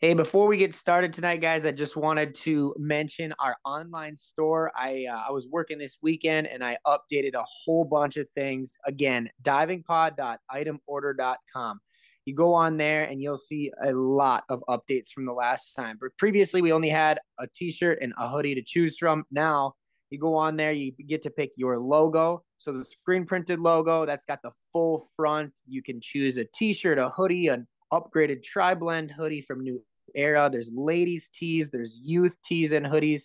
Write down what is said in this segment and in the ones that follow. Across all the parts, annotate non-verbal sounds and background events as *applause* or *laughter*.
Hey, before we get started tonight, guys, I just wanted to mention our online store. I uh, I was working this weekend and I updated a whole bunch of things. Again, divingpod.itemorder.com. You go on there and you'll see a lot of updates from the last time. But previously, we only had a t-shirt and a hoodie to choose from. Now you go on there, you get to pick your logo. So the screen printed logo that's got the full front. You can choose a t-shirt, a hoodie, an upgraded tri blend hoodie from New Era. There's ladies' tees, there's youth tees and hoodies,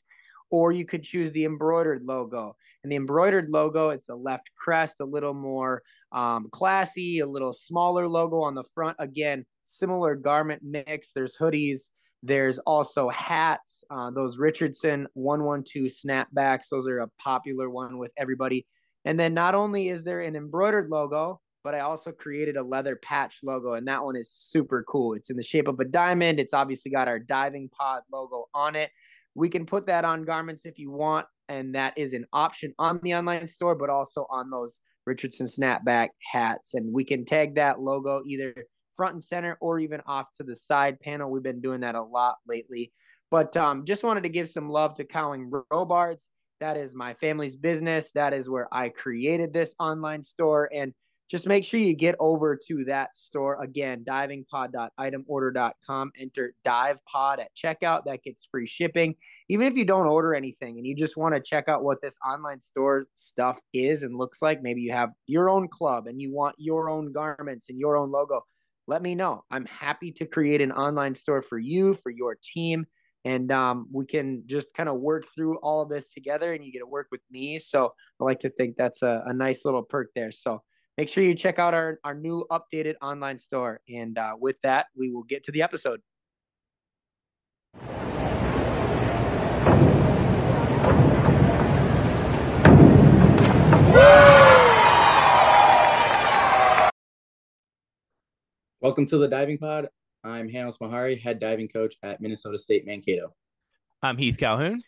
or you could choose the embroidered logo. And the embroidered logo, it's a left crest, a little more um, classy, a little smaller logo on the front. Again, similar garment mix. There's hoodies. There's also hats. Uh, those Richardson 112 snapbacks. Those are a popular one with everybody. And then not only is there an embroidered logo, but I also created a leather patch logo, and that one is super cool. It's in the shape of a diamond. It's obviously got our diving pod logo on it. We can put that on garments if you want, and that is an option on the online store, but also on those Richardson snapback hats. And we can tag that logo either front and center or even off to the side panel. We've been doing that a lot lately. But um, just wanted to give some love to Cowling Robards. That is my family's business. That is where I created this online store. And just make sure you get over to that store. Again divingpod.itemorder.com enter divepod at checkout. That gets free shipping. Even if you don't order anything and you just want to check out what this online store stuff is and looks like maybe you have your own club and you want your own garments and your own logo let me know. I'm happy to create an online store for you for your team and um, we can just kind of work through all of this together and you get to work with me. So i like to think that's a, a nice little perk there. So make sure you check out our, our new updated online store. And uh, with that, we will get to the episode. Welcome to the Diving Pod. I'm Hanos Mahari, head diving coach at Minnesota State Mankato. I'm Heath Calhoun.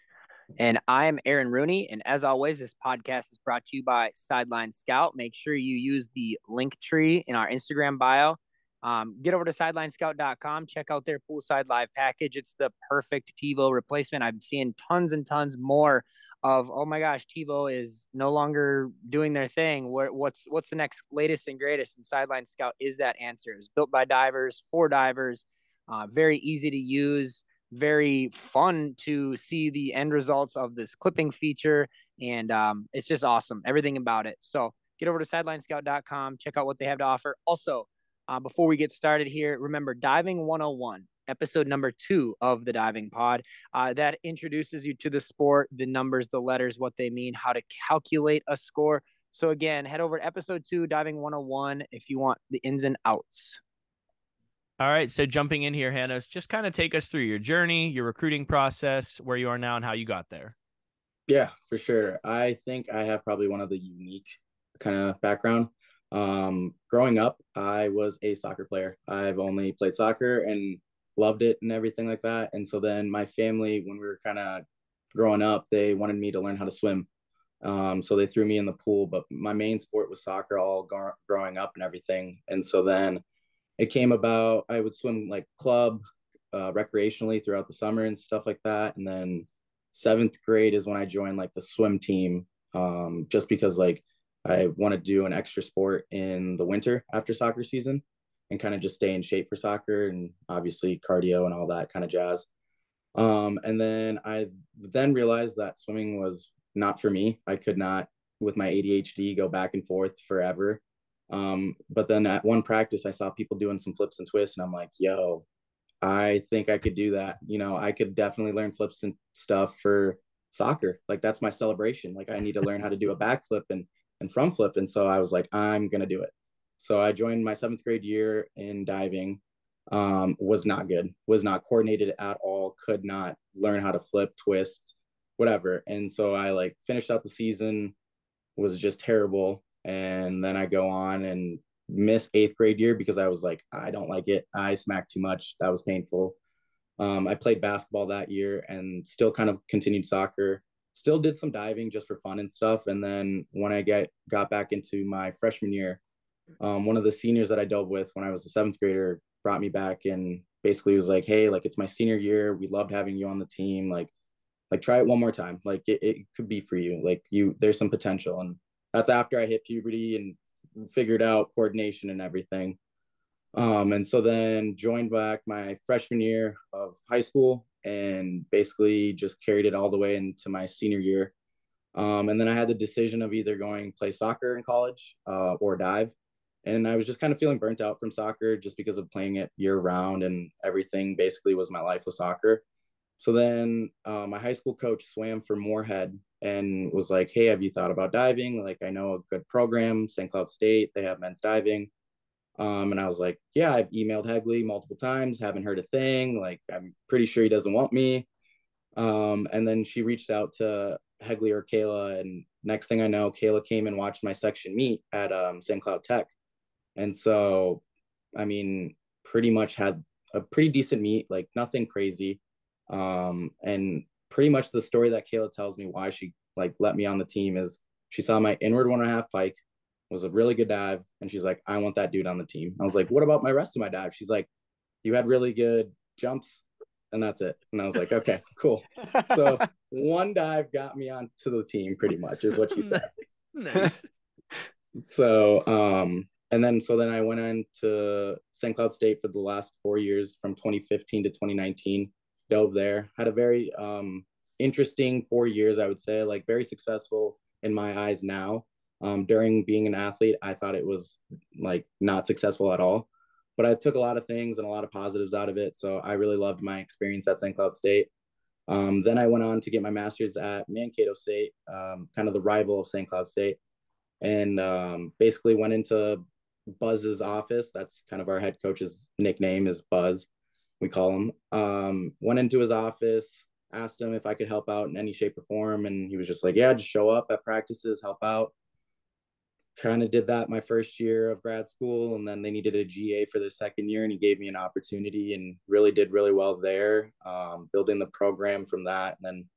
And I'm Aaron Rooney. And as always, this podcast is brought to you by Sideline Scout. Make sure you use the link tree in our Instagram bio. Um, get over to sidelinescout.com, check out their poolside live package. It's the perfect TiVo replacement. I'm seeing tons and tons more of oh my gosh, TiVo is no longer doing their thing. What, what's what's the next latest and greatest? And Sideline Scout is that answer. It's built by divers for divers, uh, very easy to use very fun to see the end results of this clipping feature. And um, it's just awesome, everything about it. So get over to sidelinescout.com, check out what they have to offer. Also, uh, before we get started here, remember Diving 101, episode number two of the Diving Pod. Uh, that introduces you to the sport, the numbers, the letters, what they mean, how to calculate a score. So, again, head over to episode two, Diving 101, if you want the ins and outs. All right. So jumping in here, Hanos, just kind of take us through your journey, your recruiting process, where you are now, and how you got there. Yeah, for sure. I think I have probably one of the unique kind of background. Um, growing up, I was a soccer player. I've only played soccer and loved it and everything like that. And so then my family, when we were kind of growing up, they wanted me to learn how to swim. Um, so they threw me in the pool, but my main sport was soccer all growing up and everything. And so then it came about i would swim like club uh, recreationally throughout the summer and stuff like that. And then seventh grade is when i joined like the swim team um, just because like i want to do an extra sport in the winter after soccer season and kind of just stay in shape for soccer and obviously cardio and all that kind of jazz. Um, and then i then realized that swimming was not for me. I could not with my adhd go back and forth forever um, but then at one practice, I saw people doing some flips and twists, and I'm like, yo, I think I could do that. You know, I could definitely learn flips and stuff for soccer. Like that's my celebration. Like I need to learn how to do a backflip and and front flip. And so I was like, I'm gonna do it. So I joined my seventh grade year in diving. Um, was not good, was not coordinated at all, could not learn how to flip, twist, whatever. And so I like finished out the season, was just terrible and then I go on and miss eighth grade year because I was like, I don't like it. I smacked too much. That was painful. Um, I played basketball that year and still kind of continued soccer. Still did some diving just for fun and stuff. And then when I get got back into my freshman year, um, one of the seniors that I dealt with when I was a seventh grader brought me back and basically was like, Hey, like it's my senior year. We loved having you on the team. Like, like try it one more time. Like it, it could be for you. Like you, there's some potential. And that's after I hit puberty and figured out coordination and everything. Um, and so then joined back my freshman year of high school and basically just carried it all the way into my senior year. Um, and then I had the decision of either going play soccer in college uh, or dive. And I was just kind of feeling burnt out from soccer just because of playing it year round and everything basically was my life with soccer. So then uh, my high school coach swam for Moorhead and was like, Hey, have you thought about diving? Like, I know a good program, St. Cloud State, they have men's diving. Um, and I was like, Yeah, I've emailed Hegley multiple times, haven't heard a thing. Like, I'm pretty sure he doesn't want me. Um, and then she reached out to Hegley or Kayla. And next thing I know, Kayla came and watched my section meet at um, St. Cloud Tech. And so, I mean, pretty much had a pretty decent meet, like nothing crazy. Um, and pretty much the story that Kayla tells me why she like let me on the team is she saw my inward one and a half pike was a really good dive, and she's like, I want that dude on the team. I was like, what about my rest of my dive? She's like, you had really good jumps, and that's it. And I was like, okay, *laughs* cool. So one dive got me onto the team, pretty much, is what she said. *laughs* nice. *laughs* so um and then so then I went on to St. Cloud State for the last four years from 2015 to 2019 dove there. Had a very um, interesting four years, I would say, like very successful in my eyes now. Um, during being an athlete, I thought it was like not successful at all, but I took a lot of things and a lot of positives out of it. So I really loved my experience at St. Cloud State. Um, then I went on to get my master's at Mankato State, um, kind of the rival of St. Cloud State, and um, basically went into Buzz's office. That's kind of our head coach's nickname is Buzz we call him. Um, went into his office, asked him if I could help out in any shape or form, and he was just like, "Yeah, just show up at practices, help out." Kind of did that my first year of grad school, and then they needed a GA for the second year, and he gave me an opportunity, and really did really well there, um, building the program from that. And then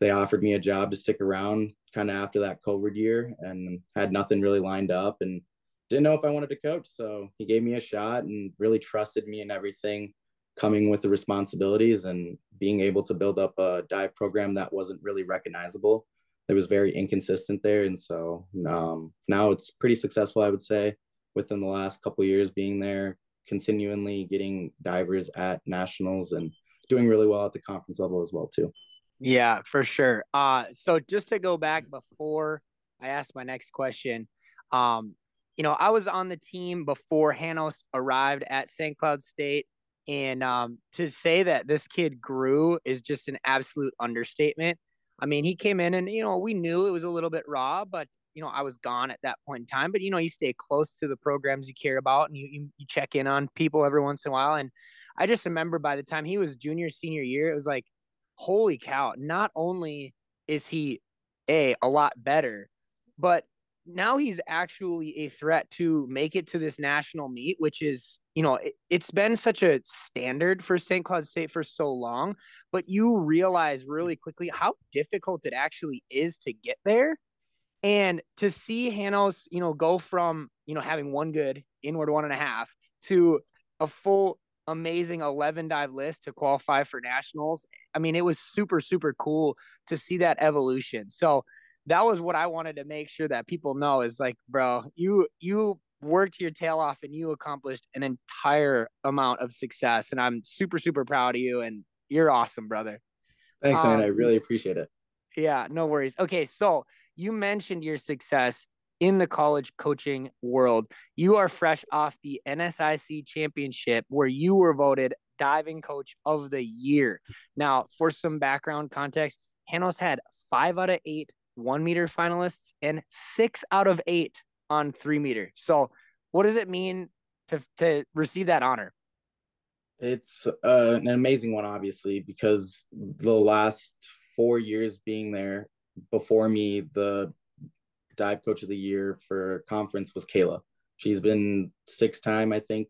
they offered me a job to stick around, kind of after that COVID year, and had nothing really lined up, and didn't know if I wanted to coach. So he gave me a shot and really trusted me and everything coming with the responsibilities and being able to build up a dive program that wasn't really recognizable. It was very inconsistent there, and so um, now it's pretty successful, I would say, within the last couple years being there, continually getting divers at nationals and doing really well at the conference level as well too. Yeah, for sure. Uh, so just to go back before I ask my next question, um, you know, I was on the team before Hanos arrived at St. Cloud State. And um, to say that this kid grew is just an absolute understatement. I mean, he came in and, you know, we knew it was a little bit raw, but, you know, I was gone at that point in time. But, you know, you stay close to the programs you care about and you, you, you check in on people every once in a while. And I just remember by the time he was junior, senior year, it was like, holy cow, not only is he a a lot better, but now he's actually a threat to make it to this national meet, which is, you know, it, has been such a standard for St. Cloud State for so long, but you realize really quickly how difficult it actually is to get there. And to see Hanos, you know, go from, you know, having one good inward one and a half to a full amazing 11 dive list to qualify for nationals. I mean, it was super, super cool to see that evolution. So, that was what I wanted to make sure that people know is like, bro, you you worked your tail off and you accomplished an entire amount of success. And I'm super, super proud of you. And you're awesome, brother. Thanks, um, man. I um, really appreciate it. Yeah, no worries. Okay, so you mentioned your success in the college coaching world. You are fresh off the NSIC championship where you were voted diving coach of the year. Now, for some background context, Hanos had five out of eight one meter finalists and six out of eight on three meter. So, what does it mean to to receive that honor? It's uh, an amazing one, obviously, because the last four years being there before me, the dive coach of the year for conference was Kayla. She's been six time, I think,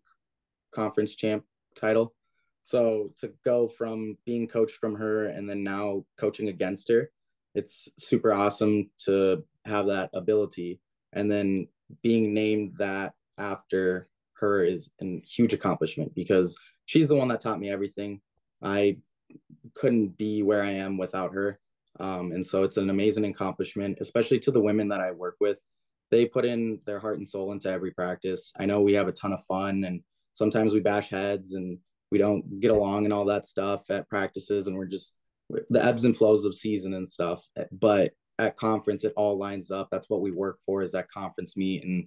conference champ title. So to go from being coached from her and then now coaching against her, it's super awesome to have that ability and then being named that after her is a huge accomplishment because she's the one that taught me everything. I couldn't be where I am without her. Um, and so it's an amazing accomplishment, especially to the women that I work with. They put in their heart and soul into every practice. I know we have a ton of fun and sometimes we bash heads and we don't get along and all that stuff at practices and we're just the ebbs and flows of season and stuff. But at conference, it all lines up. That's what we work for is that conference meet. And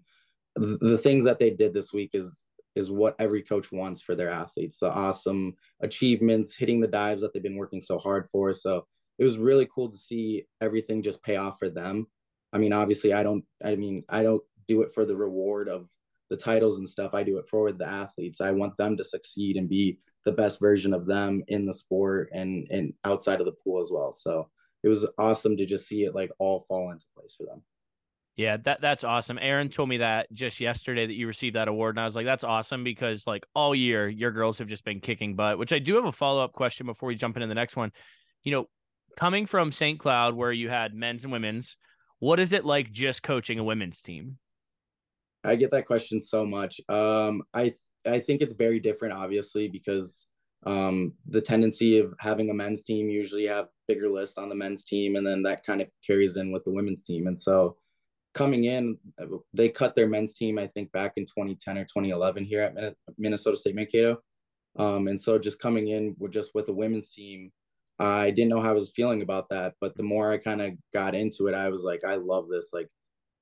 the, things that they did this week is is what every coach wants for their athletes. The awesome achievements, hitting the dives that they've been working so hard for. So it was really cool to see everything just pay off for them. I mean, obviously, I don't. I mean, I don't do it for the reward of the titles and stuff. I do it for the athletes. I want them to succeed and be the best version of them in the sport and and outside of the pool as well. So it was awesome to just see it like all fall into place for them. Yeah, that that's awesome. Aaron told me that just yesterday that you received that award, and I was like, "That's awesome!" Because like all year, your girls have just been kicking butt. Which I do have a follow up question before we jump into the next one. You know, coming from St. Cloud, where you had men's and women's, what is it like just coaching a women's team? I get that question so much. Um, I I think it's very different, obviously, because um, the tendency of having a men's team usually have bigger list on the men's team, and then that kind of carries in with the women's team. And so, coming in, they cut their men's team, I think, back in 2010 or 2011 here at Minnesota State Mankato. Um, and so, just coming in with just with a women's team, I didn't know how I was feeling about that. But the more I kind of got into it, I was like, I love this. Like,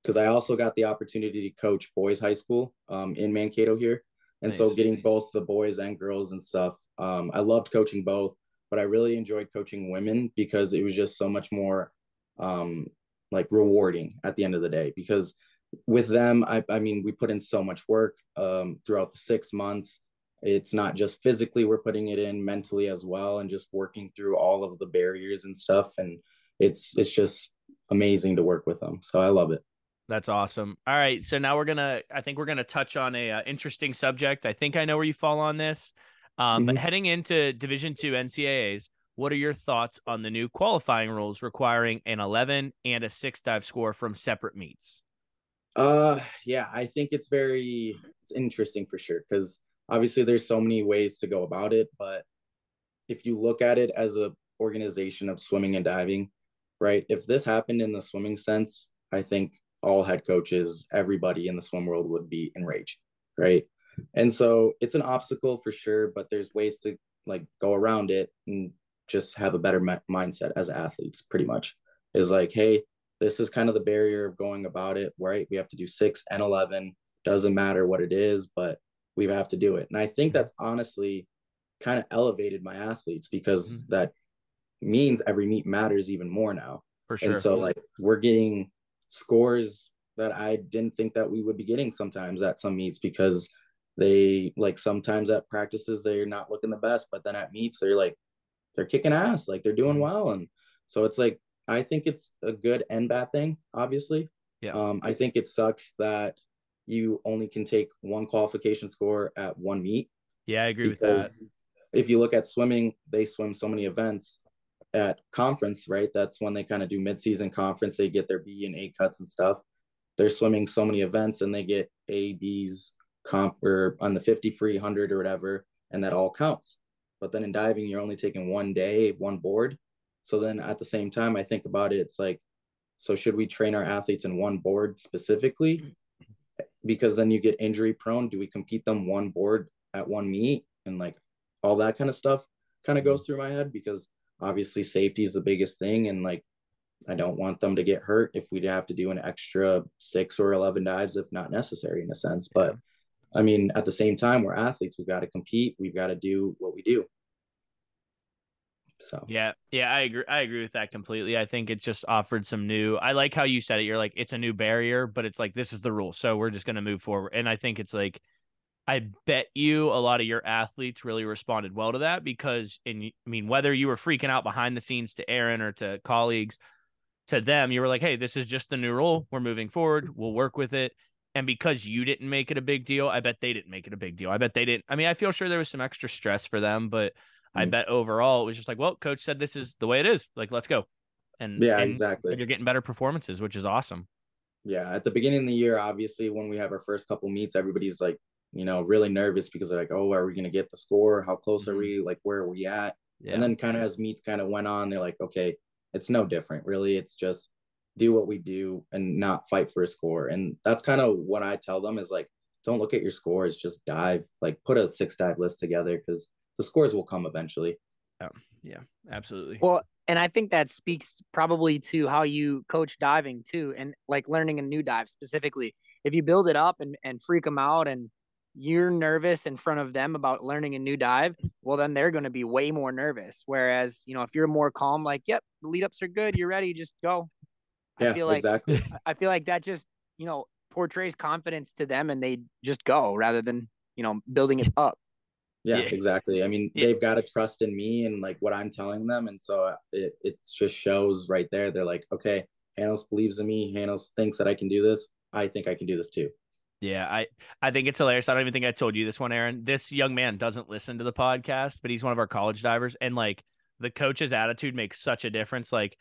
because I also got the opportunity to coach boys high school um, in Mankato here. And nice. so getting both the boys and girls and stuff, um, I loved coaching both, but I really enjoyed coaching women because it was just so much more um, like rewarding at the end of the day. Because with them, I, I mean, we put in so much work um, throughout the six months. It's not just physically, we're putting it in mentally as well, and just working through all of the barriers and stuff. And it's it's just amazing to work with them. So I love it. That's awesome. All right, so now we're gonna. I think we're gonna touch on a uh, interesting subject. I think I know where you fall on this. Um, mm-hmm. But heading into Division Two NCAA's, what are your thoughts on the new qualifying rules requiring an 11 and a six dive score from separate meets? Uh, yeah, I think it's very it's interesting for sure because obviously there's so many ways to go about it, but if you look at it as a organization of swimming and diving, right? If this happened in the swimming sense, I think all head coaches, everybody in the swim world would be enraged, right? And so it's an obstacle for sure, but there's ways to like go around it and just have a better mindset as athletes, pretty much. Is like, hey, this is kind of the barrier of going about it, right? We have to do six and 11, doesn't matter what it is, but we have to do it. And I think that's honestly kind of elevated my athletes because mm-hmm. that means every meet matters even more now. For sure. And so, like, we're getting scores that I didn't think that we would be getting sometimes at some meets because they like sometimes at practices they're not looking the best, but then at meets they're like they're kicking ass, like they're doing well. And so it's like I think it's a good and bad thing, obviously. Yeah. Um, I think it sucks that you only can take one qualification score at one meet. Yeah, I agree with that. If you look at swimming, they swim so many events at conference, right? That's when they kind of do midseason conference. They get their B and A cuts and stuff. They're swimming so many events and they get A, B's comp or on the 50 free 100 or whatever, and that all counts. But then in diving, you're only taking one day, one board. So then at the same time, I think about it, it's like, so should we train our athletes in one board specifically? Because then you get injury prone. Do we compete them one board at one meet? And like all that kind of stuff kind of goes mm-hmm. through my head because obviously safety is the biggest thing and like I don't want them to get hurt if we'd have to do an extra six or 11 dives if not necessary in a sense. But I mean, at the same time, we're athletes. We've got to compete. We've got to do what we do. So yeah, yeah, I agree. I agree with that completely. I think it's just offered some new. I like how you said it. You're like, it's a new barrier, but it's like this is the rule, so we're just gonna move forward. And I think it's like I bet you a lot of your athletes really responded well to that because, in I mean, whether you were freaking out behind the scenes to Aaron or to colleagues, to them, you were like, "Hey, this is just the new rule. We're moving forward. We'll work with it." And because you didn't make it a big deal, I bet they didn't make it a big deal. I bet they didn't. I mean, I feel sure there was some extra stress for them, but mm-hmm. I bet overall it was just like, "Well, coach said this is the way it is. Like, let's go." And yeah, and, exactly. And you're getting better performances, which is awesome. Yeah, at the beginning of the year, obviously, when we have our first couple meets, everybody's like you know, really nervous because they're like, oh, are we going to get the score? How close mm-hmm. are we? Like, where are we at? Yeah. And then kind of as meets kind of went on, they're like, okay, it's no different, really. It's just do what we do and not fight for a score. And that's kind of what I tell them is like, don't look at your scores, just dive, like put a six dive list together because the scores will come eventually. Oh, yeah, absolutely. Well, and I think that speaks probably to how you coach diving too, and like learning a new dive specifically. If you build it up and, and freak them out and you're nervous in front of them about learning a new dive, well, then they're going to be way more nervous. Whereas, you know, if you're more calm, like, yep, the lead ups are good, you're ready, just go. Yeah, I feel like, exactly. I feel like that just, you know, portrays confidence to them and they just go rather than, you know, building it up. Yeah, yeah. exactly. I mean, yeah. they've got to trust in me and like what I'm telling them. And so uh, it, it just shows right there. They're like, okay, Hanos believes in me. Hanos thinks that I can do this. I think I can do this too. Yeah, I I think it's hilarious. I don't even think I told you this one, Aaron. This young man doesn't listen to the podcast, but he's one of our college divers, and like the coach's attitude makes such a difference. Like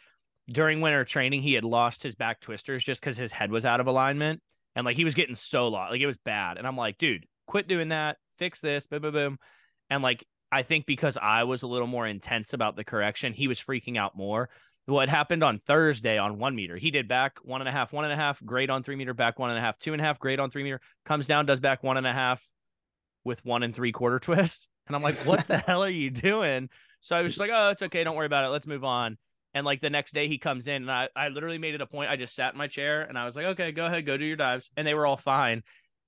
during winter training, he had lost his back twisters just because his head was out of alignment, and like he was getting so lost, like it was bad. And I'm like, dude, quit doing that. Fix this. Boom, boom, boom. And like I think because I was a little more intense about the correction, he was freaking out more what happened on Thursday on one meter. He did back one and a half, one and a half, great on three meter, back one and a half, two and a half, great on three meter, comes down, does back one and a half with one and three quarter *laughs* twists. And I'm like, what the *laughs* hell are you doing? So I was just like, oh, it's okay. Don't worry about it. Let's move on. And like the next day he comes in and I, I literally made it a point. I just sat in my chair and I was like, okay, go ahead, go do your dives. And they were all fine.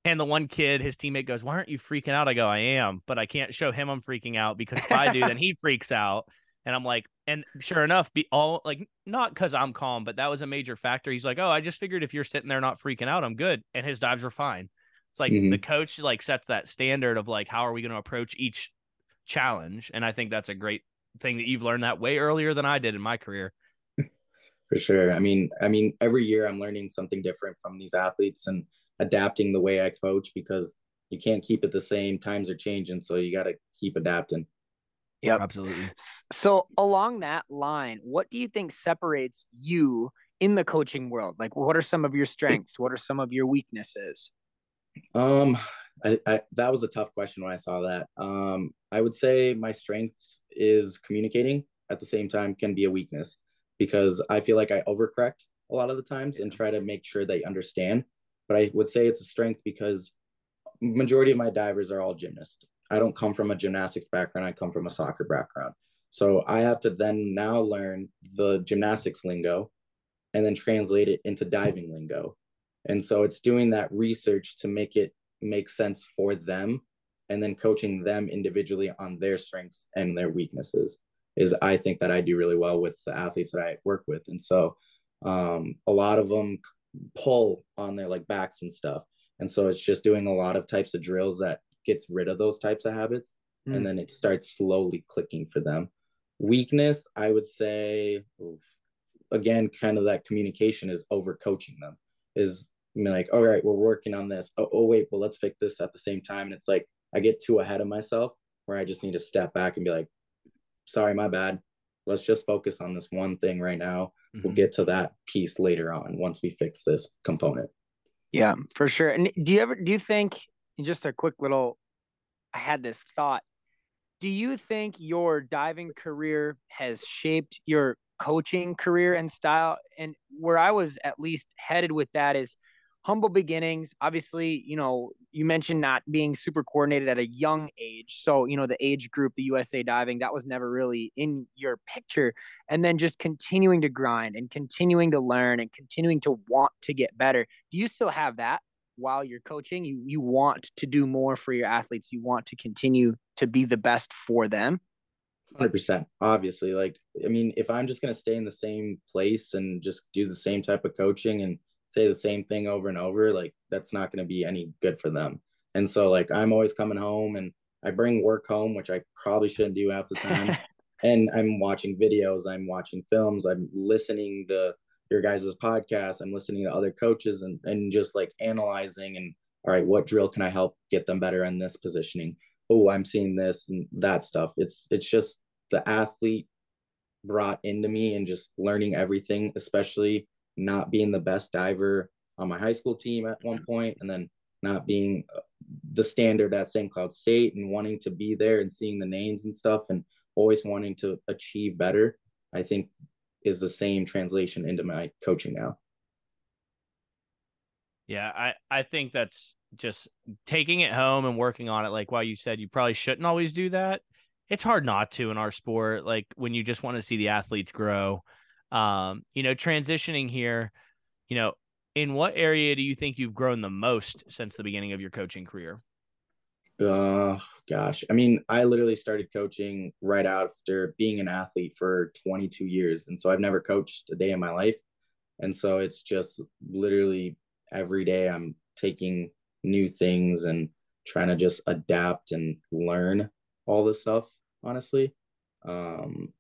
And the one kid, his teammate goes, Why aren't you freaking out? I go, I am, but I can't show him I'm freaking out because if I do, then he freaks out. And I'm like, and sure enough, be all like not because I'm calm, but that was a major factor. He's like, oh, I just figured if you're sitting there not freaking out, I'm good. And his dives were fine. It's like mm-hmm. the coach like sets that standard of like how are we going to approach each challenge, and I think that's a great thing that you've learned that way earlier than I did in my career. *laughs* For sure. I mean, I mean, every year I'm learning something different from these athletes and adapting the way I coach because you can't keep it the same. Times are changing, so you got to keep adapting. Yep. Absolutely. So along that line, what do you think separates you in the coaching world? Like what are some of your strengths? What are some of your weaknesses? Um I, I that was a tough question when I saw that. Um I would say my strengths is communicating at the same time can be a weakness because I feel like I overcorrect a lot of the times and try to make sure they understand. But I would say it's a strength because majority of my divers are all gymnasts I don't come from a gymnastics background. I come from a soccer background. So I have to then now learn the gymnastics lingo and then translate it into diving lingo. And so it's doing that research to make it make sense for them and then coaching them individually on their strengths and their weaknesses is I think that I do really well with the athletes that I work with. And so um, a lot of them pull on their like backs and stuff. And so it's just doing a lot of types of drills that gets rid of those types of habits mm. and then it starts slowly clicking for them. Weakness i would say oof, again kind of that communication is over coaching them is I mean, like all right we're working on this. Oh, oh wait well let's fix this at the same time. And it's like i get too ahead of myself where i just need to step back and be like sorry my bad. Let's just focus on this one thing right now. Mm-hmm. we'll get to that piece later on once we fix this component. Yeah for sure. And do you ever do you think just a quick little I had this thought. Do you think your diving career has shaped your coaching career and style? And where I was at least headed with that is humble beginnings. Obviously, you know, you mentioned not being super coordinated at a young age. So, you know, the age group, the USA diving, that was never really in your picture. And then just continuing to grind and continuing to learn and continuing to want to get better. Do you still have that? While you're coaching you you want to do more for your athletes. You want to continue to be the best for them. 100% obviously like i mean if i'm just going to stay in the same place and just do the same type of coaching and say the same thing over and over like that's not going to be any good for them. And so like i'm always coming home and i bring work home which i probably shouldn't do half the time. *laughs* And i'm watching videos i'm watching films i'm listening to your guys' podcast. I'm listening to other coaches and, and just like analyzing and all right, what drill can I help get them better in this positioning? Oh, I'm seeing this and that stuff. It's it's just the athlete brought into me and just learning everything, especially not being the best diver on my high school team at one point and then not being uh, the standard at St. Cloud State and wanting to be there and seeing the names and stuff and always wanting to achieve better, I think is the same translation into my coaching now. Yeah, I I think that's just taking it home and working on it. Like while you said you probably shouldn't always do that. It's hard not to in our sport. Like when you just want to see the athletes grow. Um, you know, transitioning here, you know, in what area do you think you've grown the most since the beginning of your coaching career? Uh, gosh, I mean, I literally started coaching right after being an athlete for 22 years, and so I've never coached a day in my life, and so it's just literally every day I'm taking new things and trying to just adapt and learn all this stuff. Honestly, um,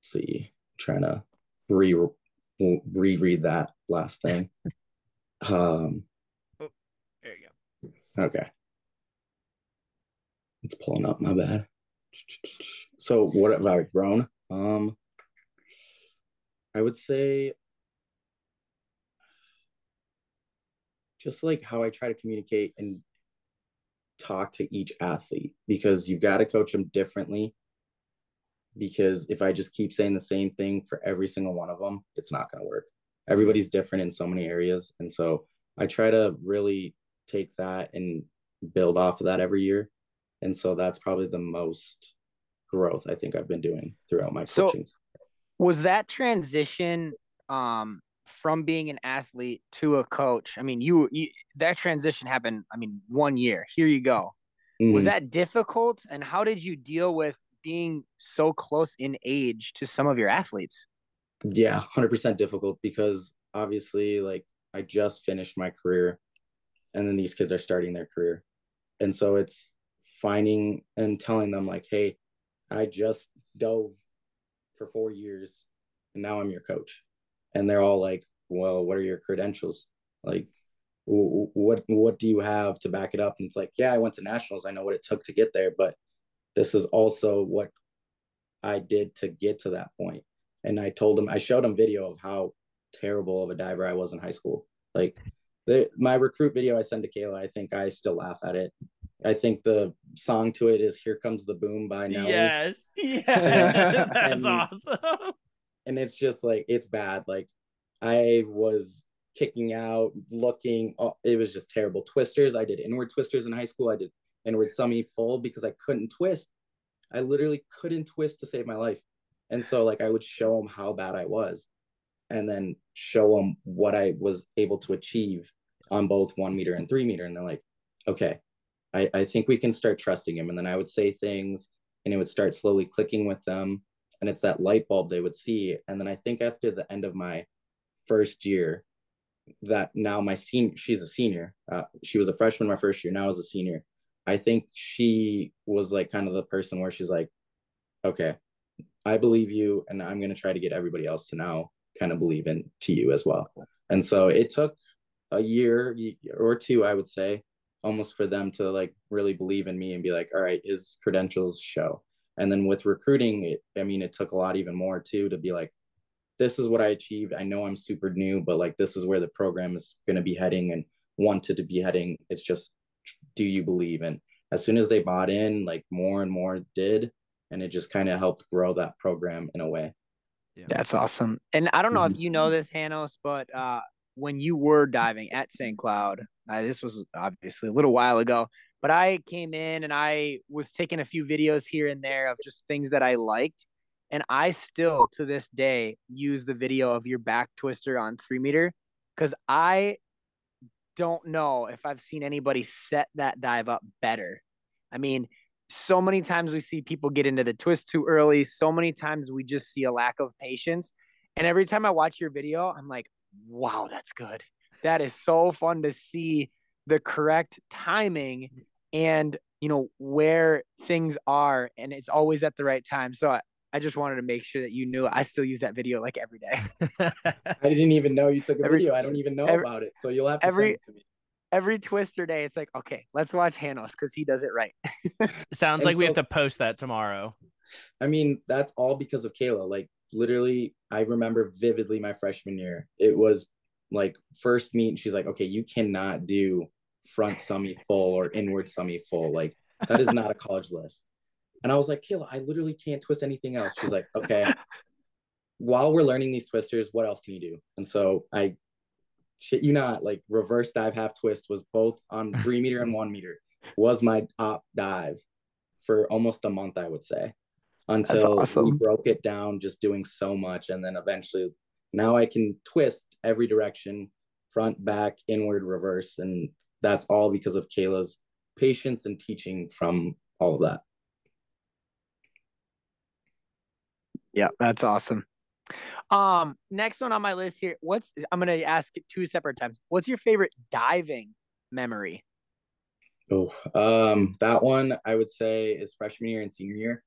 see, trying to re reread that last thing. *laughs* Um, oh, there you go. Okay. It's pulling up. My bad. So what have I grown? Um, I would say just like how I try to communicate and talk to each athlete because you've got to coach them differently because if I just keep saying the same thing for every single one of them, it's not going to work. Everybody's different in so many areas. And so I try to really take that and build off of that every year. And so that's probably the most growth I think I've been doing throughout my so coaching. Was that transition um, from being an athlete to a coach? I mean, you, you that transition happened, I mean, one year. Here you go. Mm-hmm. Was that difficult? And how did you deal with being so close in age to some of your athletes? Yeah, 100% difficult because obviously, like, I just finished my career and then these kids are starting their career. And so it's finding and telling them, like, hey, I just dove for four years and now I'm your coach. And they're all like, well, what are your credentials? Like, what what do you have to back it up? And it's like, yeah, I went to nationals. I know what it took to get there, but this is also what I did to get to that point. And I told them, I showed them video of how terrible of a diver I was in high school. Like my recruit video I sent to Kayla, I think I still laugh at it. I think the song to it is "Here Comes the Boom" by Nelly. Yes, yeah, *laughs* *laughs* that's and, awesome. And it's just like it's bad. Like I was kicking out, looking. Oh, it was just terrible. Twisters. I did inward twisters in high school. I did inward semi full because I couldn't twist. I literally couldn't twist to save my life. And so like I would show them how bad I was and then show them what I was able to achieve on both one meter and three meter. And they're like, okay, I, I think we can start trusting him. And then I would say things and it would start slowly clicking with them. And it's that light bulb they would see. And then I think after the end of my first year, that now my senior, she's a senior. Uh, she was a freshman my first year. Now is a senior. I think she was like kind of the person where she's like, okay, I believe you, and I'm going to try to get everybody else to now kind of believe in to you as well. And so it took a year or two, I would say, almost for them to like really believe in me and be like, all right, his credentials show. And then with recruiting, it, I mean, it took a lot even more too to be like, this is what I achieved. I know I'm super new, but like this is where the program is going to be heading and wanted to be heading. It's just do you believe and as soon as they bought in like more and more did and it just kind of helped grow that program in a way yeah. that's awesome and i don't know if mm-hmm. you know this hanos but uh when you were diving at st cloud uh, this was obviously a little while ago but i came in and i was taking a few videos here and there of just things that i liked and i still to this day use the video of your back twister on three meter because i don't know if I've seen anybody set that dive up better. I mean, so many times we see people get into the twist too early. So many times we just see a lack of patience. And every time I watch your video, I'm like, wow, that's good. That is so fun to see the correct timing and, you know, where things are. And it's always at the right time. So I, I just wanted to make sure that you knew I still use that video like every day. *laughs* I didn't even know you took a every, video. I don't even know every, about it. So you'll have to every, send it to me. Every twister day, it's like, okay, let's watch Hanos because he does it right. Sounds like so, we have to post that tomorrow. I mean, that's all because of Kayla. Like literally, I remember vividly my freshman year. It was like first meet, she's like, okay, you cannot do front semi full or inward semi full. Like that is not a college list. And I was like, Kayla, I literally can't twist anything else. She's like, okay. While we're learning these twisters, what else can you do? And so I shit you not, like reverse dive half twist was both on three meter and one meter was my op dive for almost a month, I would say, until awesome. we broke it down, just doing so much. And then eventually now I can twist every direction, front, back, inward, reverse. And that's all because of Kayla's patience and teaching from all of that. Yeah, that's awesome. Um, next one on my list here. What's I'm gonna ask it two separate times. What's your favorite diving memory? Oh, um, that one I would say is freshman year and senior year.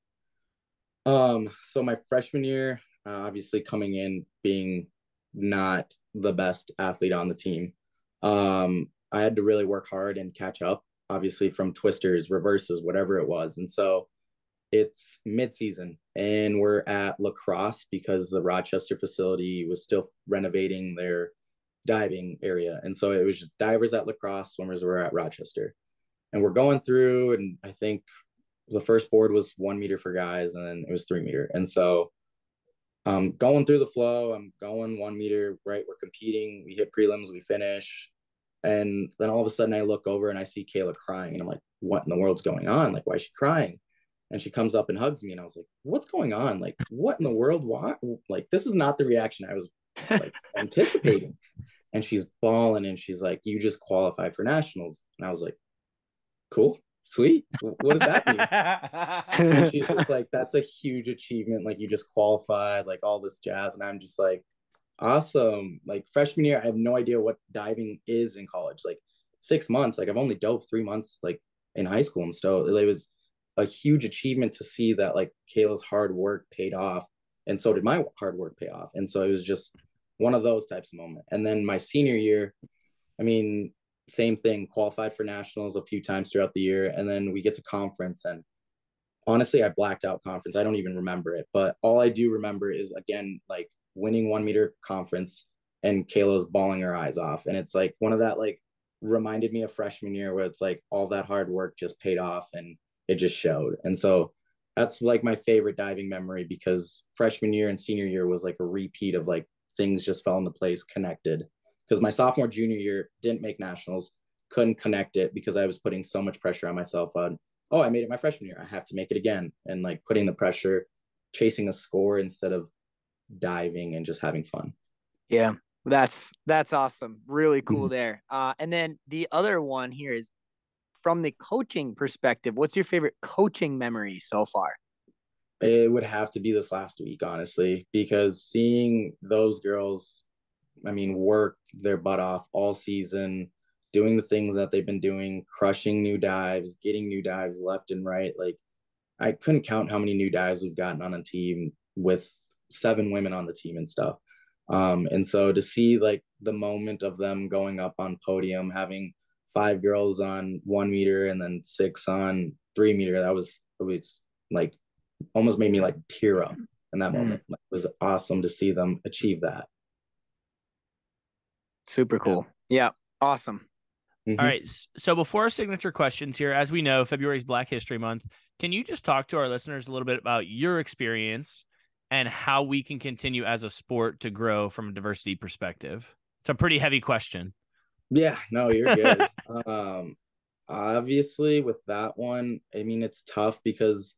Um, so my freshman year, uh, obviously coming in being not the best athlete on the team, um, I had to really work hard and catch up, obviously from twisters, reverses, whatever it was, and so it's mid-season and we're at La Crosse because the Rochester facility was still renovating their diving area, and so it was just divers at La Crosse, swimmers were at Rochester. And we're going through and i think the first board was one meter for guys and then it was three meter. And so um going through the flow i'm going one meter right? We're competing. We hit prelims we finish. And then all of a sudden i look over and i see kayla crying. And i'm like what in the world's going on? Like why is she crying? And she comes up and hugs me and i was like what's going on? Like what in the world? Why like this is not the reaction i was like *laughs* anticipating. And she's bawling and she's like you just qualified for nationals. And i was like cool sweet. What does that mean? *laughs* And she's just like that's a huge achievement. Like you just qualified like all this jazz. And i'm just like awesome. Like freshman year i have no idea what diving is in college. Like six months. Like i've only dove three months like in high school and so it was a huge achievement to see that like kayla's hard work paid off and so did my hard work pay off. And so it was just one of those types of moments and then my senior year i mean same thing, qualified for nationals a few times throughout the year. And then we get to conference. And honestly, I blacked out conference. I don't even remember it. But all I do remember is, again, like winning one meter conference and Kayla's bawling her eyes off. And it's like one of that, like, reminded me of freshman year where it's like all that hard work just paid off and it just showed. And so that's like my favorite diving memory because freshman year and senior year was like a repeat of like things just fell into place, connected because my sophomore junior year didn't make nationals couldn't connect it because i was putting so much pressure on myself on oh i made it my freshman year i have to make it again and like putting the pressure chasing a score instead of diving and just having fun. Yeah that's that's awesome. Really cool mm-hmm. there. Uh and then the other one here is from the coaching perspective what's your favorite coaching memory so far? It would have to be this last week honestly because seeing those girls I mean, work their butt off all season, doing the things that they've been doing, crushing new dives, getting new dives left and right. Like, I couldn't count how many new dives we've gotten on a team with seven women on the team and stuff. Um, and so to see like the moment of them going up on podium, having five girls on one meter and then six on three meter, that was it was like almost made me like tear up in that mm. moment. It was awesome to see them achieve that. Super cool. Yeah. yeah. Awesome. Mm-hmm. All right. So before our signature questions here, as we know, February is Black History Month. Can you just talk to our listeners a little bit about your experience and how we can continue as a sport to grow from a diversity perspective? It's a pretty heavy question. Yeah, no, you're *laughs* good. um, obviously, with that one, I mean, it's tough because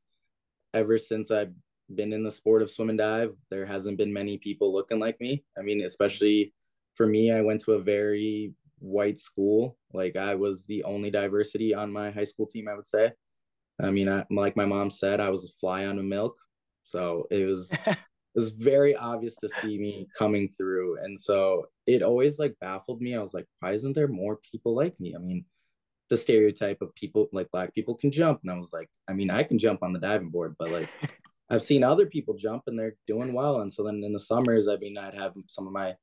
ever since I've been in the sport of swim and dive, there hasn't been many people looking like me. I mean, especially for me, I went to a very white school. Like I was the only diversity on my high school team, I would say. I mean, I, like my mom said, I was a fly on a milk. So it was *laughs* it was very obvious to see me coming through. And so it always like baffled me. I was like, why isn't there more people like me? I mean, the stereotype of people like black people can jump. And I was like, I mean, I can jump on the diving board, but like *laughs* I've seen other people jump and they're doing well. And so then in the summers, I mean, I'd have some of my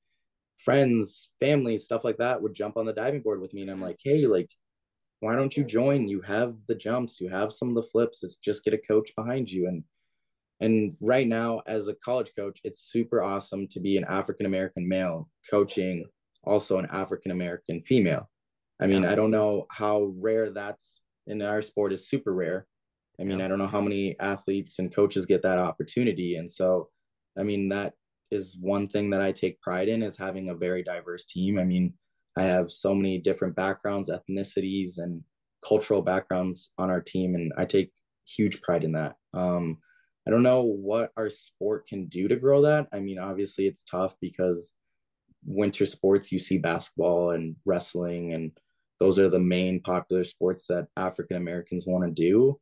friends, family, stuff like that would jump on the diving board with me. And I'm mm-hmm. like, hey, like, why don't you join? You have the jumps, you have some of the flips. It's just get a coach behind you. And and right now, as a college coach, it's super awesome to be an African American male coaching also an African American female. I mean. I don't know how rare that's in our sport is super rare. I mean. I don't know how many athletes and coaches get that opportunity. And so, I mean, that is one thing that I take pride in is having a very diverse team. I mean, I have so many different backgrounds, ethnicities, and cultural backgrounds on our team, and I take huge pride in that. Um, I don't know what our sport can do to grow that. I mean, obviously, it's tough because winter sports, you see basketball and wrestling, and those are the main popular sports that African Americans want to do.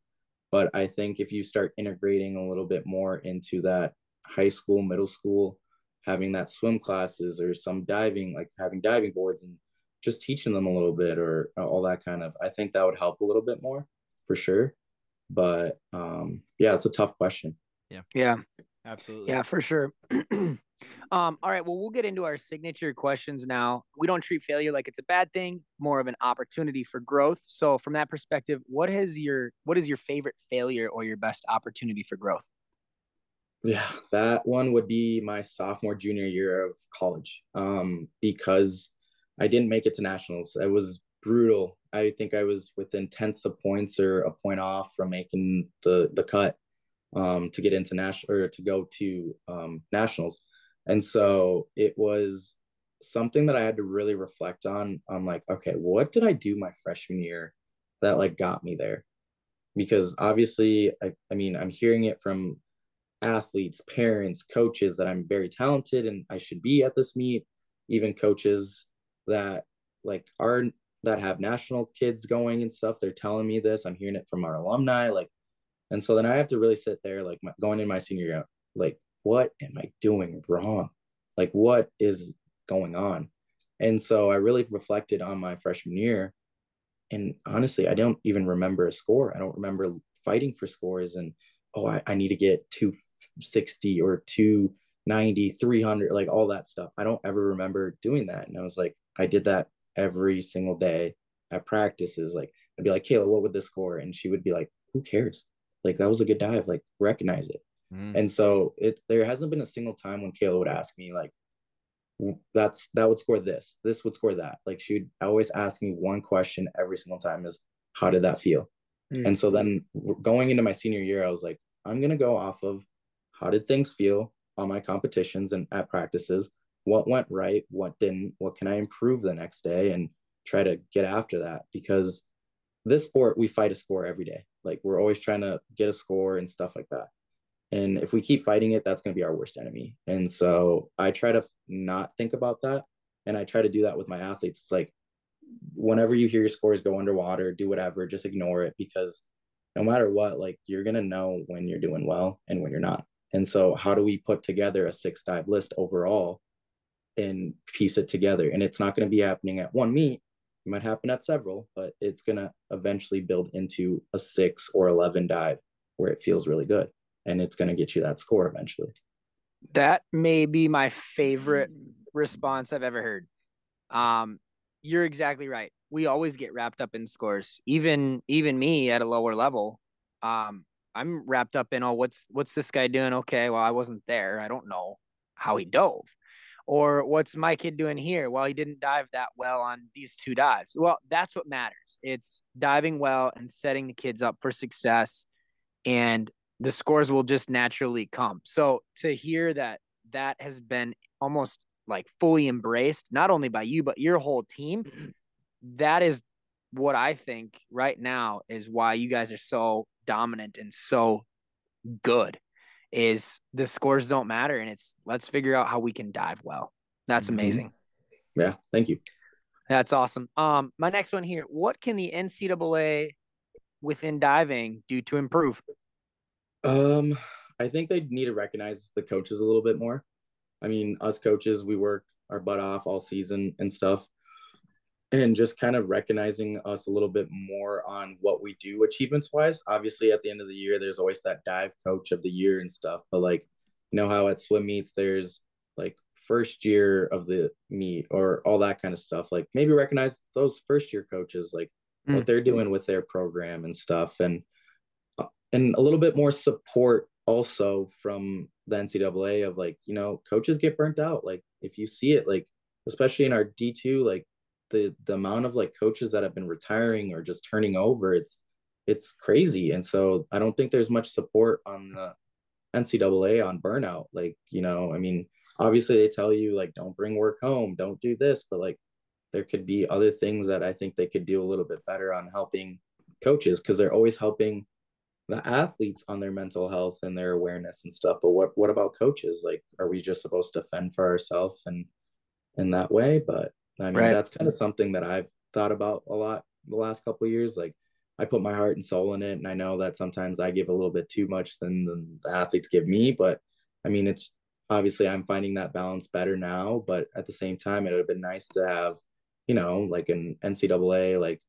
But I think if you start integrating a little bit more into that high school, middle school, having that swim classes or some diving, like having diving boards and just teaching them a little bit or all that kind of, I think that would help a little bit more for sure. But um, yeah, it's a tough question. Yeah. Yeah. Absolutely. Yeah, for sure. *clears throat* um, all right. Well, we'll get into our signature questions now. We don't treat failure like it's a bad thing, more of an opportunity for growth. So from that perspective, what has your what is your favorite failure or your best opportunity for growth? Yeah, that one would be my sophomore junior year of college. Um, because I didn't make it to nationals. It was brutal. I think I was within tenths of points or a point off from making the the cut um, to get into national or to go to um, nationals, and so it was something that I had to really reflect on. I'm like, okay, what did I do my freshman year that like got me there? Because obviously, I, I mean, I'm hearing it from athletes, parents, coaches that I'm very talented and I should be at this meet, even coaches that like are that have national kids going and stuff. They're telling me this. I'm hearing it from our alumni. Like, and so then I have to really sit there, like my, going in my senior year, like, what am I doing wrong? Like, what is going on? And so I really reflected on my freshman year. And honestly, I don't even remember a score. I don't remember fighting for scores and, oh, I, I need to get 260 or 290, 300, like all that stuff. I don't ever remember doing that. And I was like, I did that every single day at practices. Like I'd be like, Kayla, what would this score? And she would be like, Who cares? Like that was a good dive. Like recognize it. Mm. And so it there hasn't been a single time when Kayla would ask me like, that's that would score this. This would score that. Like she would always ask me one question every single time is how did that feel? Mm. And so then going into my senior year, I was like, I'm gonna go off of how did things feel on my competitions and at practices what went right, what didn't, what can I improve the next day, and try to get after that because this sport we fight a score every day. Like we're always trying to get a score and stuff like that. And if we keep fighting it, that's going to be our worst enemy. And so I try to not think about that. And I try to do that with my athletes. It's like whenever you hear your scores go underwater, do whatever, just ignore it because no matter what, like you're going to know when you're doing well and when you're not. And so, how do we put together a six dive list overall and piece it together. And it's not going to be happening at one meet. It might happen at several, but it's going to eventually build into a six or 11 dive where it feels really good. And it's going to get you that score eventually. That may be my favorite response I've ever heard. Um, you're exactly right. We always get wrapped up in scores. Even even me at a lower level, um, I'm wrapped up in oh, what's what's this guy doing? Okay, well, I wasn't there. I don't know how he dove. Or what's my kid doing here? Well, he didn't dive that well on these two dives. Well, that's what matters. It's diving well and setting the kids up for success, and the scores will just naturally come. So to hear that that has been almost like fully embraced, not only by you, but your whole team, *clears throat* that is what I think right now is why you guys are so dominant and so good is the scores don't matter and it's let's figure out how we can dive well. That's mm-hmm. amazing. Yeah, thank you. That's awesome. Um, my next one here. What can the NCAA within diving do to improve? Um, I think they need to recognize the coaches a little bit more. I mean, us coaches, we work our butt off all season and stuff and just kind of recognizing us a little bit more on what we do achievements wise. Obviously, at the end of the year, there's always that dive coach of the year and stuff. But like, you know how at swim meets there's like first year of the meet or all that kind of stuff. Like maybe recognize those first year coaches, like mm. what they're doing with their program and stuff, and uh, and a little bit more support also from the NCAA of like you know coaches get burnt out. Like if you see it, like especially in our D two, like the the amount of like coaches that have been retiring or just turning over it's it's crazy. And so i don't think there's much support on the ncaa on burnout. Like you know i mean obviously they tell you like don't bring work home don't do this but like there could be other things that i think they could do a little bit better on helping coaches because they're always helping the athletes on their mental health and their awareness and stuff. But what what about coaches? Like are we just supposed to fend for ourselves and in that way? But I mean, right. that's kind of something that I've thought about a lot the last couple of years. Like, I put my heart and soul in it, and I know that sometimes I give a little bit too much than, than the athletes give me. But I mean, it's obviously I'm finding that balance better now. But at the same time, it would have been nice to have, you know, like an NCAA, like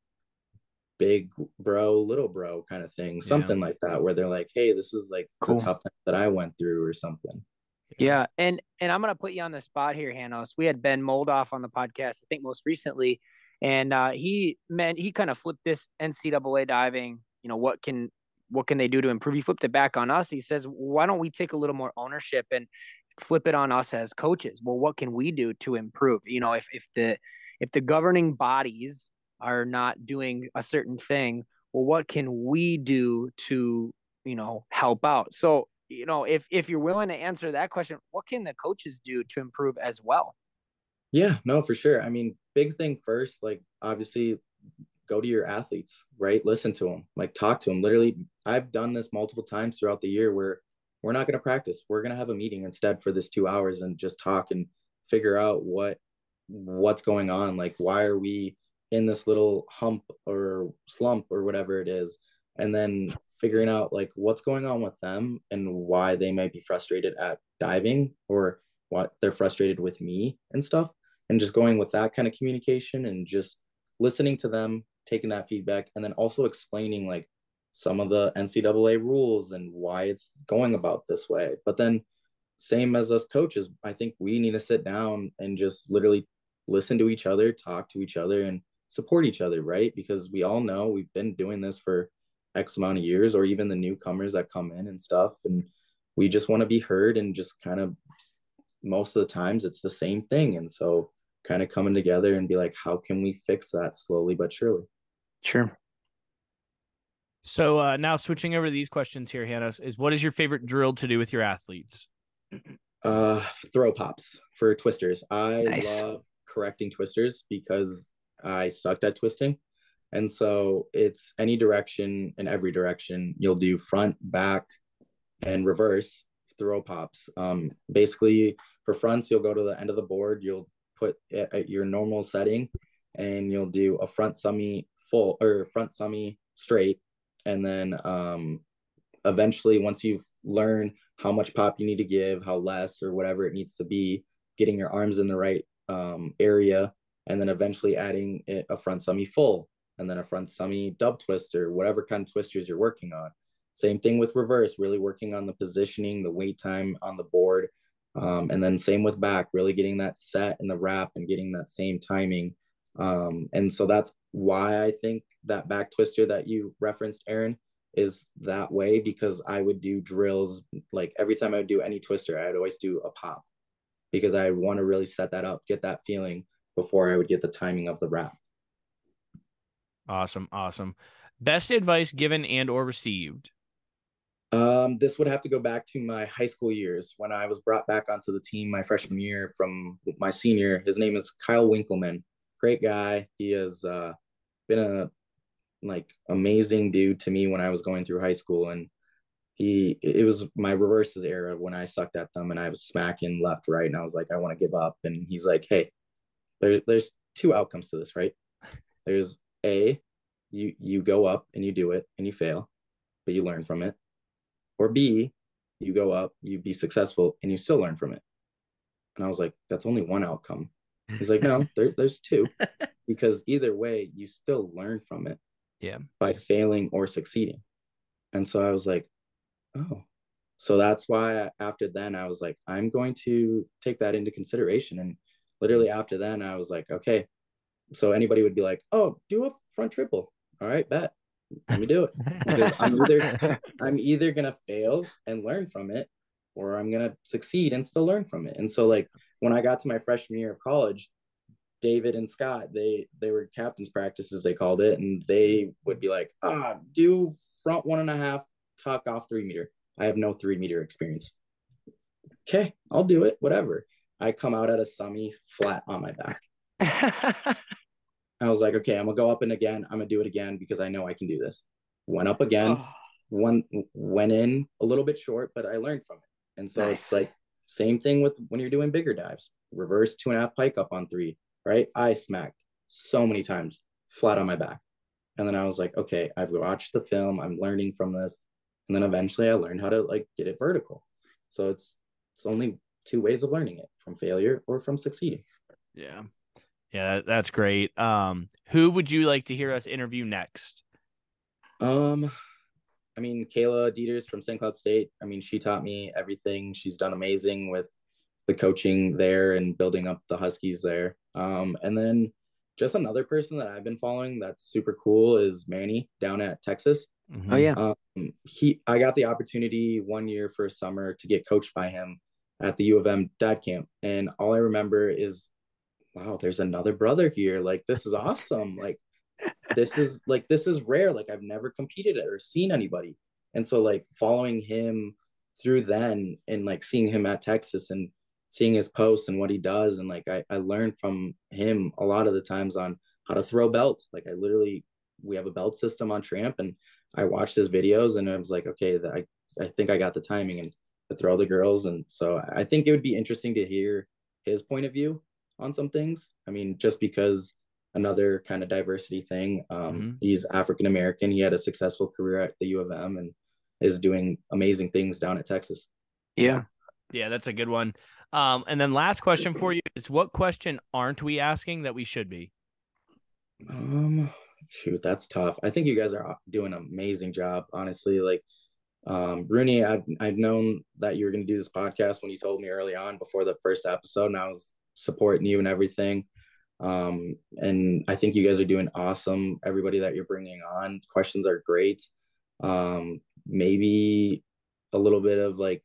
big bro, little bro kind of thing, something yeah. like that, where they're like, hey, this is like cool. the tough that I went through or something. Yeah, and and I'm gonna put you on the spot here, Hanos. We had Ben Moldoff on the podcast, I think most recently, and uh, he meant he kind of flipped this NCAA diving. You know what can what can they do to improve? He flipped it back on us. He says, why don't we take a little more ownership and flip it on us as coaches? Well, what can we do to improve? You know, if if the if the governing bodies are not doing a certain thing, well, what can we do to you know help out? So you know, if if you're willing to answer that question, what can the coaches do to improve as well? Yeah, no, for sure. I mean, big thing first, like obviously go to your athletes, right? Listen to them, like talk to them. Literally, I've done this multiple times throughout the year where we're not going to practice. We're going to have a meeting instead for this 2 hours and just talk and figure out what what's going on, like why are we in this little hump or slump or whatever it is. And then figuring out like what's going on with them and why they might be frustrated at diving or what they're frustrated with me and stuff. And just going with that kind of communication and just listening to them taking that feedback and then also explaining like some of the ncaa rules and why it's going about this way. But then same as us coaches i think we need to sit down and just literally listen to each other talk to each other and support each other right? Because we all know we've been doing this for X amount of years, or even the newcomers that come in and stuff. And we just want to be heard and just kind of most of the times it's the same thing. And so kind of coming together and be like, how can we fix that slowly but surely? Sure. So uh, now switching over to these questions here, Hanos, is what is your favorite drill to do with your athletes? Uh, throw pops for twisters. I nice. love correcting twisters because I sucked at twisting. And so it's any direction in every direction. You'll do front, back, and reverse throw pops. Um, basically, for fronts, you'll go to the end of the board. You'll put it at your normal setting, and you'll do a front summy full or front summy straight, and then um, eventually, once you've learned how much pop you need to give, how less or whatever it needs to be, getting your arms in the right um, area, and then eventually adding a front summy full and then a front summy dub twister, whatever kind of twisters you're working on. Same thing with reverse, really working on the positioning, the wait time on the board. Um, and then same with back, really getting that set in the wrap and getting that same timing. Um, and so that's why I think that back twister that you referenced, Aaron, is that way because I would do drills like every time I would do any twister, I'd always do a pop because I want to really set that up, get that feeling before I would get the timing of the wrap. Awesome, awesome. Best advice given and or received. Um, this would have to go back to my high school years when I was brought back onto the team my freshman year from my senior. His name is Kyle Winkleman. Great guy. He has uh, been a like amazing dude to me when I was going through high school, and he it was my reverses era when I sucked at them and I was smacking left right, and I was like, I want to give up. And he's like, Hey, there's there's two outcomes to this, right? There's a, you you go up and you do it and you fail, but you learn from it. Or B, you go up, you be successful, and you still learn from it. And I was like, that's only one outcome. He's like, no, there, there's two, *laughs* because either way, you still learn from it. Yeah. By failing or succeeding. And so I was like, oh. So that's why after then I was like, I'm going to take that into consideration. And literally after then, I was like, okay, so anybody would be like, "Oh, do a front triple." All right, bet. Let me do it because I'm either *laughs* I'm either gonna fail and learn from it, or I'm gonna succeed and still learn from it. And so, like when I got to my freshman year of college, David and Scott, they they were captains practices, they called it, and they would be like, ah, do front one and a half, tuck off three meter. I have no three meter experience. Okay, I'll do it, whatever. I come out at a semi flat on my back. *laughs* I was like, okay, I'm gonna go up and again. I'm gonna do it again because I know I can do this. Went up again, oh. one went in a little bit short, but I learned from it. And so nice. it's like same thing with when you're doing bigger dives. Reverse two and a half pike up on three, right? I smacked so many times flat on my back. And then I was like, okay, I've watched the film, I'm learning from this. And then eventually I learned how to like get it vertical. So it's it's only two ways of learning it from failure or from succeeding. Yeah. Yeah, that's great. Um, who would you like to hear us interview next? Um, I mean, Kayla Dieters from St. Cloud State. I mean, she taught me everything. She's done amazing with the coaching there and building up the Huskies there. Um, and then just another person that I've been following that's super cool is Manny down at Texas. Mm-hmm. Oh yeah. Um, he I got the opportunity one year for a summer to get coached by him at the U of M dive camp, and all I remember is, wow, there's another brother here. Like this is awesome. *laughs* Like this is like this is rare. Like I've never competed or seen anybody, and so like following him through then and like seeing him at Texas and seeing his posts and what he does and like I, I learned from him a lot of the times on how to throw belts like i literally we have a belt system on tramp and i watched his videos and i was like okay i, I think i got the timing and to throw the girls and so i think it would be interesting to hear his point of view on some things i mean just because another kind of diversity thing um, mm-hmm. he's african american he had a successful career at the u of m and is doing amazing things down at texas yeah yeah that's a good one um, and then last question for you is what question aren't we asking that we should be? Um, shoot, that's tough. I think you guys are doing an amazing job, honestly. Like, um, Rooney, I've I've known that you were going to do this podcast when you told me early on before the first episode, and I was supporting you and everything. Um, and I think you guys are doing awesome. Everybody that you're bringing on, questions are great. Um, maybe a little bit of like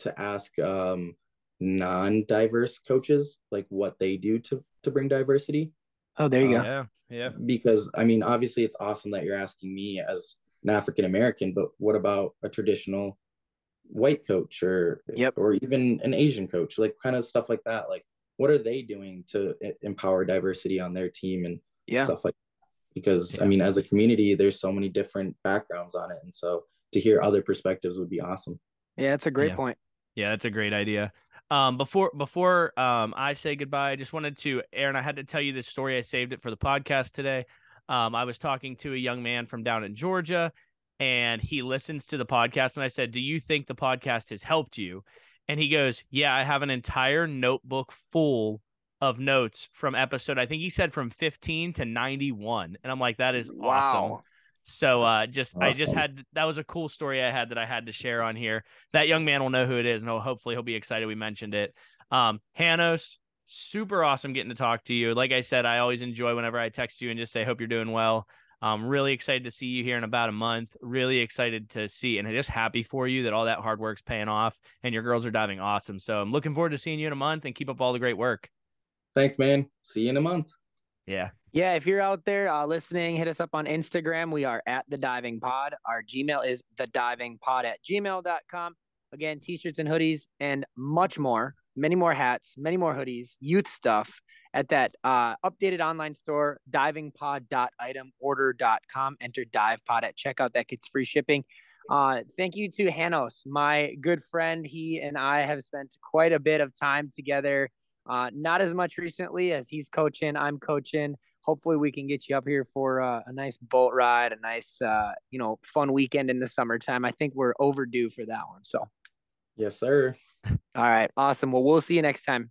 to ask um non-diverse coaches like what they do to to bring diversity oh there you go yeah yeah because i mean obviously it's awesome that you're asking me as an african american but what about a traditional white coach or yep. or even an asian coach like kind of stuff like that like what are they doing to empower diversity on their team and yeah. stuff like that? because yeah. i mean as a community there's so many different backgrounds on it and so to hear other perspectives would be awesome yeah that's a great yeah. point yeah that's a great idea um, before before um, I say goodbye, I just wanted to, Aaron. I had to tell you this story. I saved it for the podcast today. Um, I was talking to a young man from down in Georgia, and he listens to the podcast. And I said, "Do you think the podcast has helped you?" And he goes, "Yeah, I have an entire notebook full of notes from episode. I think he said from 15 to 91." And I'm like, "That is wow. awesome." So uh, just awesome. I just had that was a cool story I had that I had to share on here. That young man will know who it is, and he'll, hopefully he'll be excited we mentioned it. Um, Hanos, super awesome getting to talk to you. Like I said, I always enjoy whenever I text you and just say hope you're doing well. I'm really excited to see you here in about a month. Really excited to see, and I'm just happy for you that all that hard work's paying off, and your girls are diving awesome. So I'm looking forward to seeing you in a month, and keep up all the great work. Thanks, man. See you in a month. Yeah. Yeah, if you're out there uh, listening, hit us up on Instagram. We are at the diving pod. Our Gmail is the diving pod at gmail.com. Again, t shirts and hoodies and much more, many more hats, many more hoodies, youth stuff at that uh, updated online store, divingpod.itemorder.com. Enter divepod at checkout. That gets free shipping. Uh, thank you to Hanos, my good friend. He and I have spent quite a bit of time together. Uh, not as much recently as he's coaching, I'm coaching hopefully we can get you up here for uh, a nice boat ride, a nice, uh, you know, fun weekend in the summertime. I think we're overdue for that one. So, yes, sir. All right. Awesome. Well, we'll see you next time.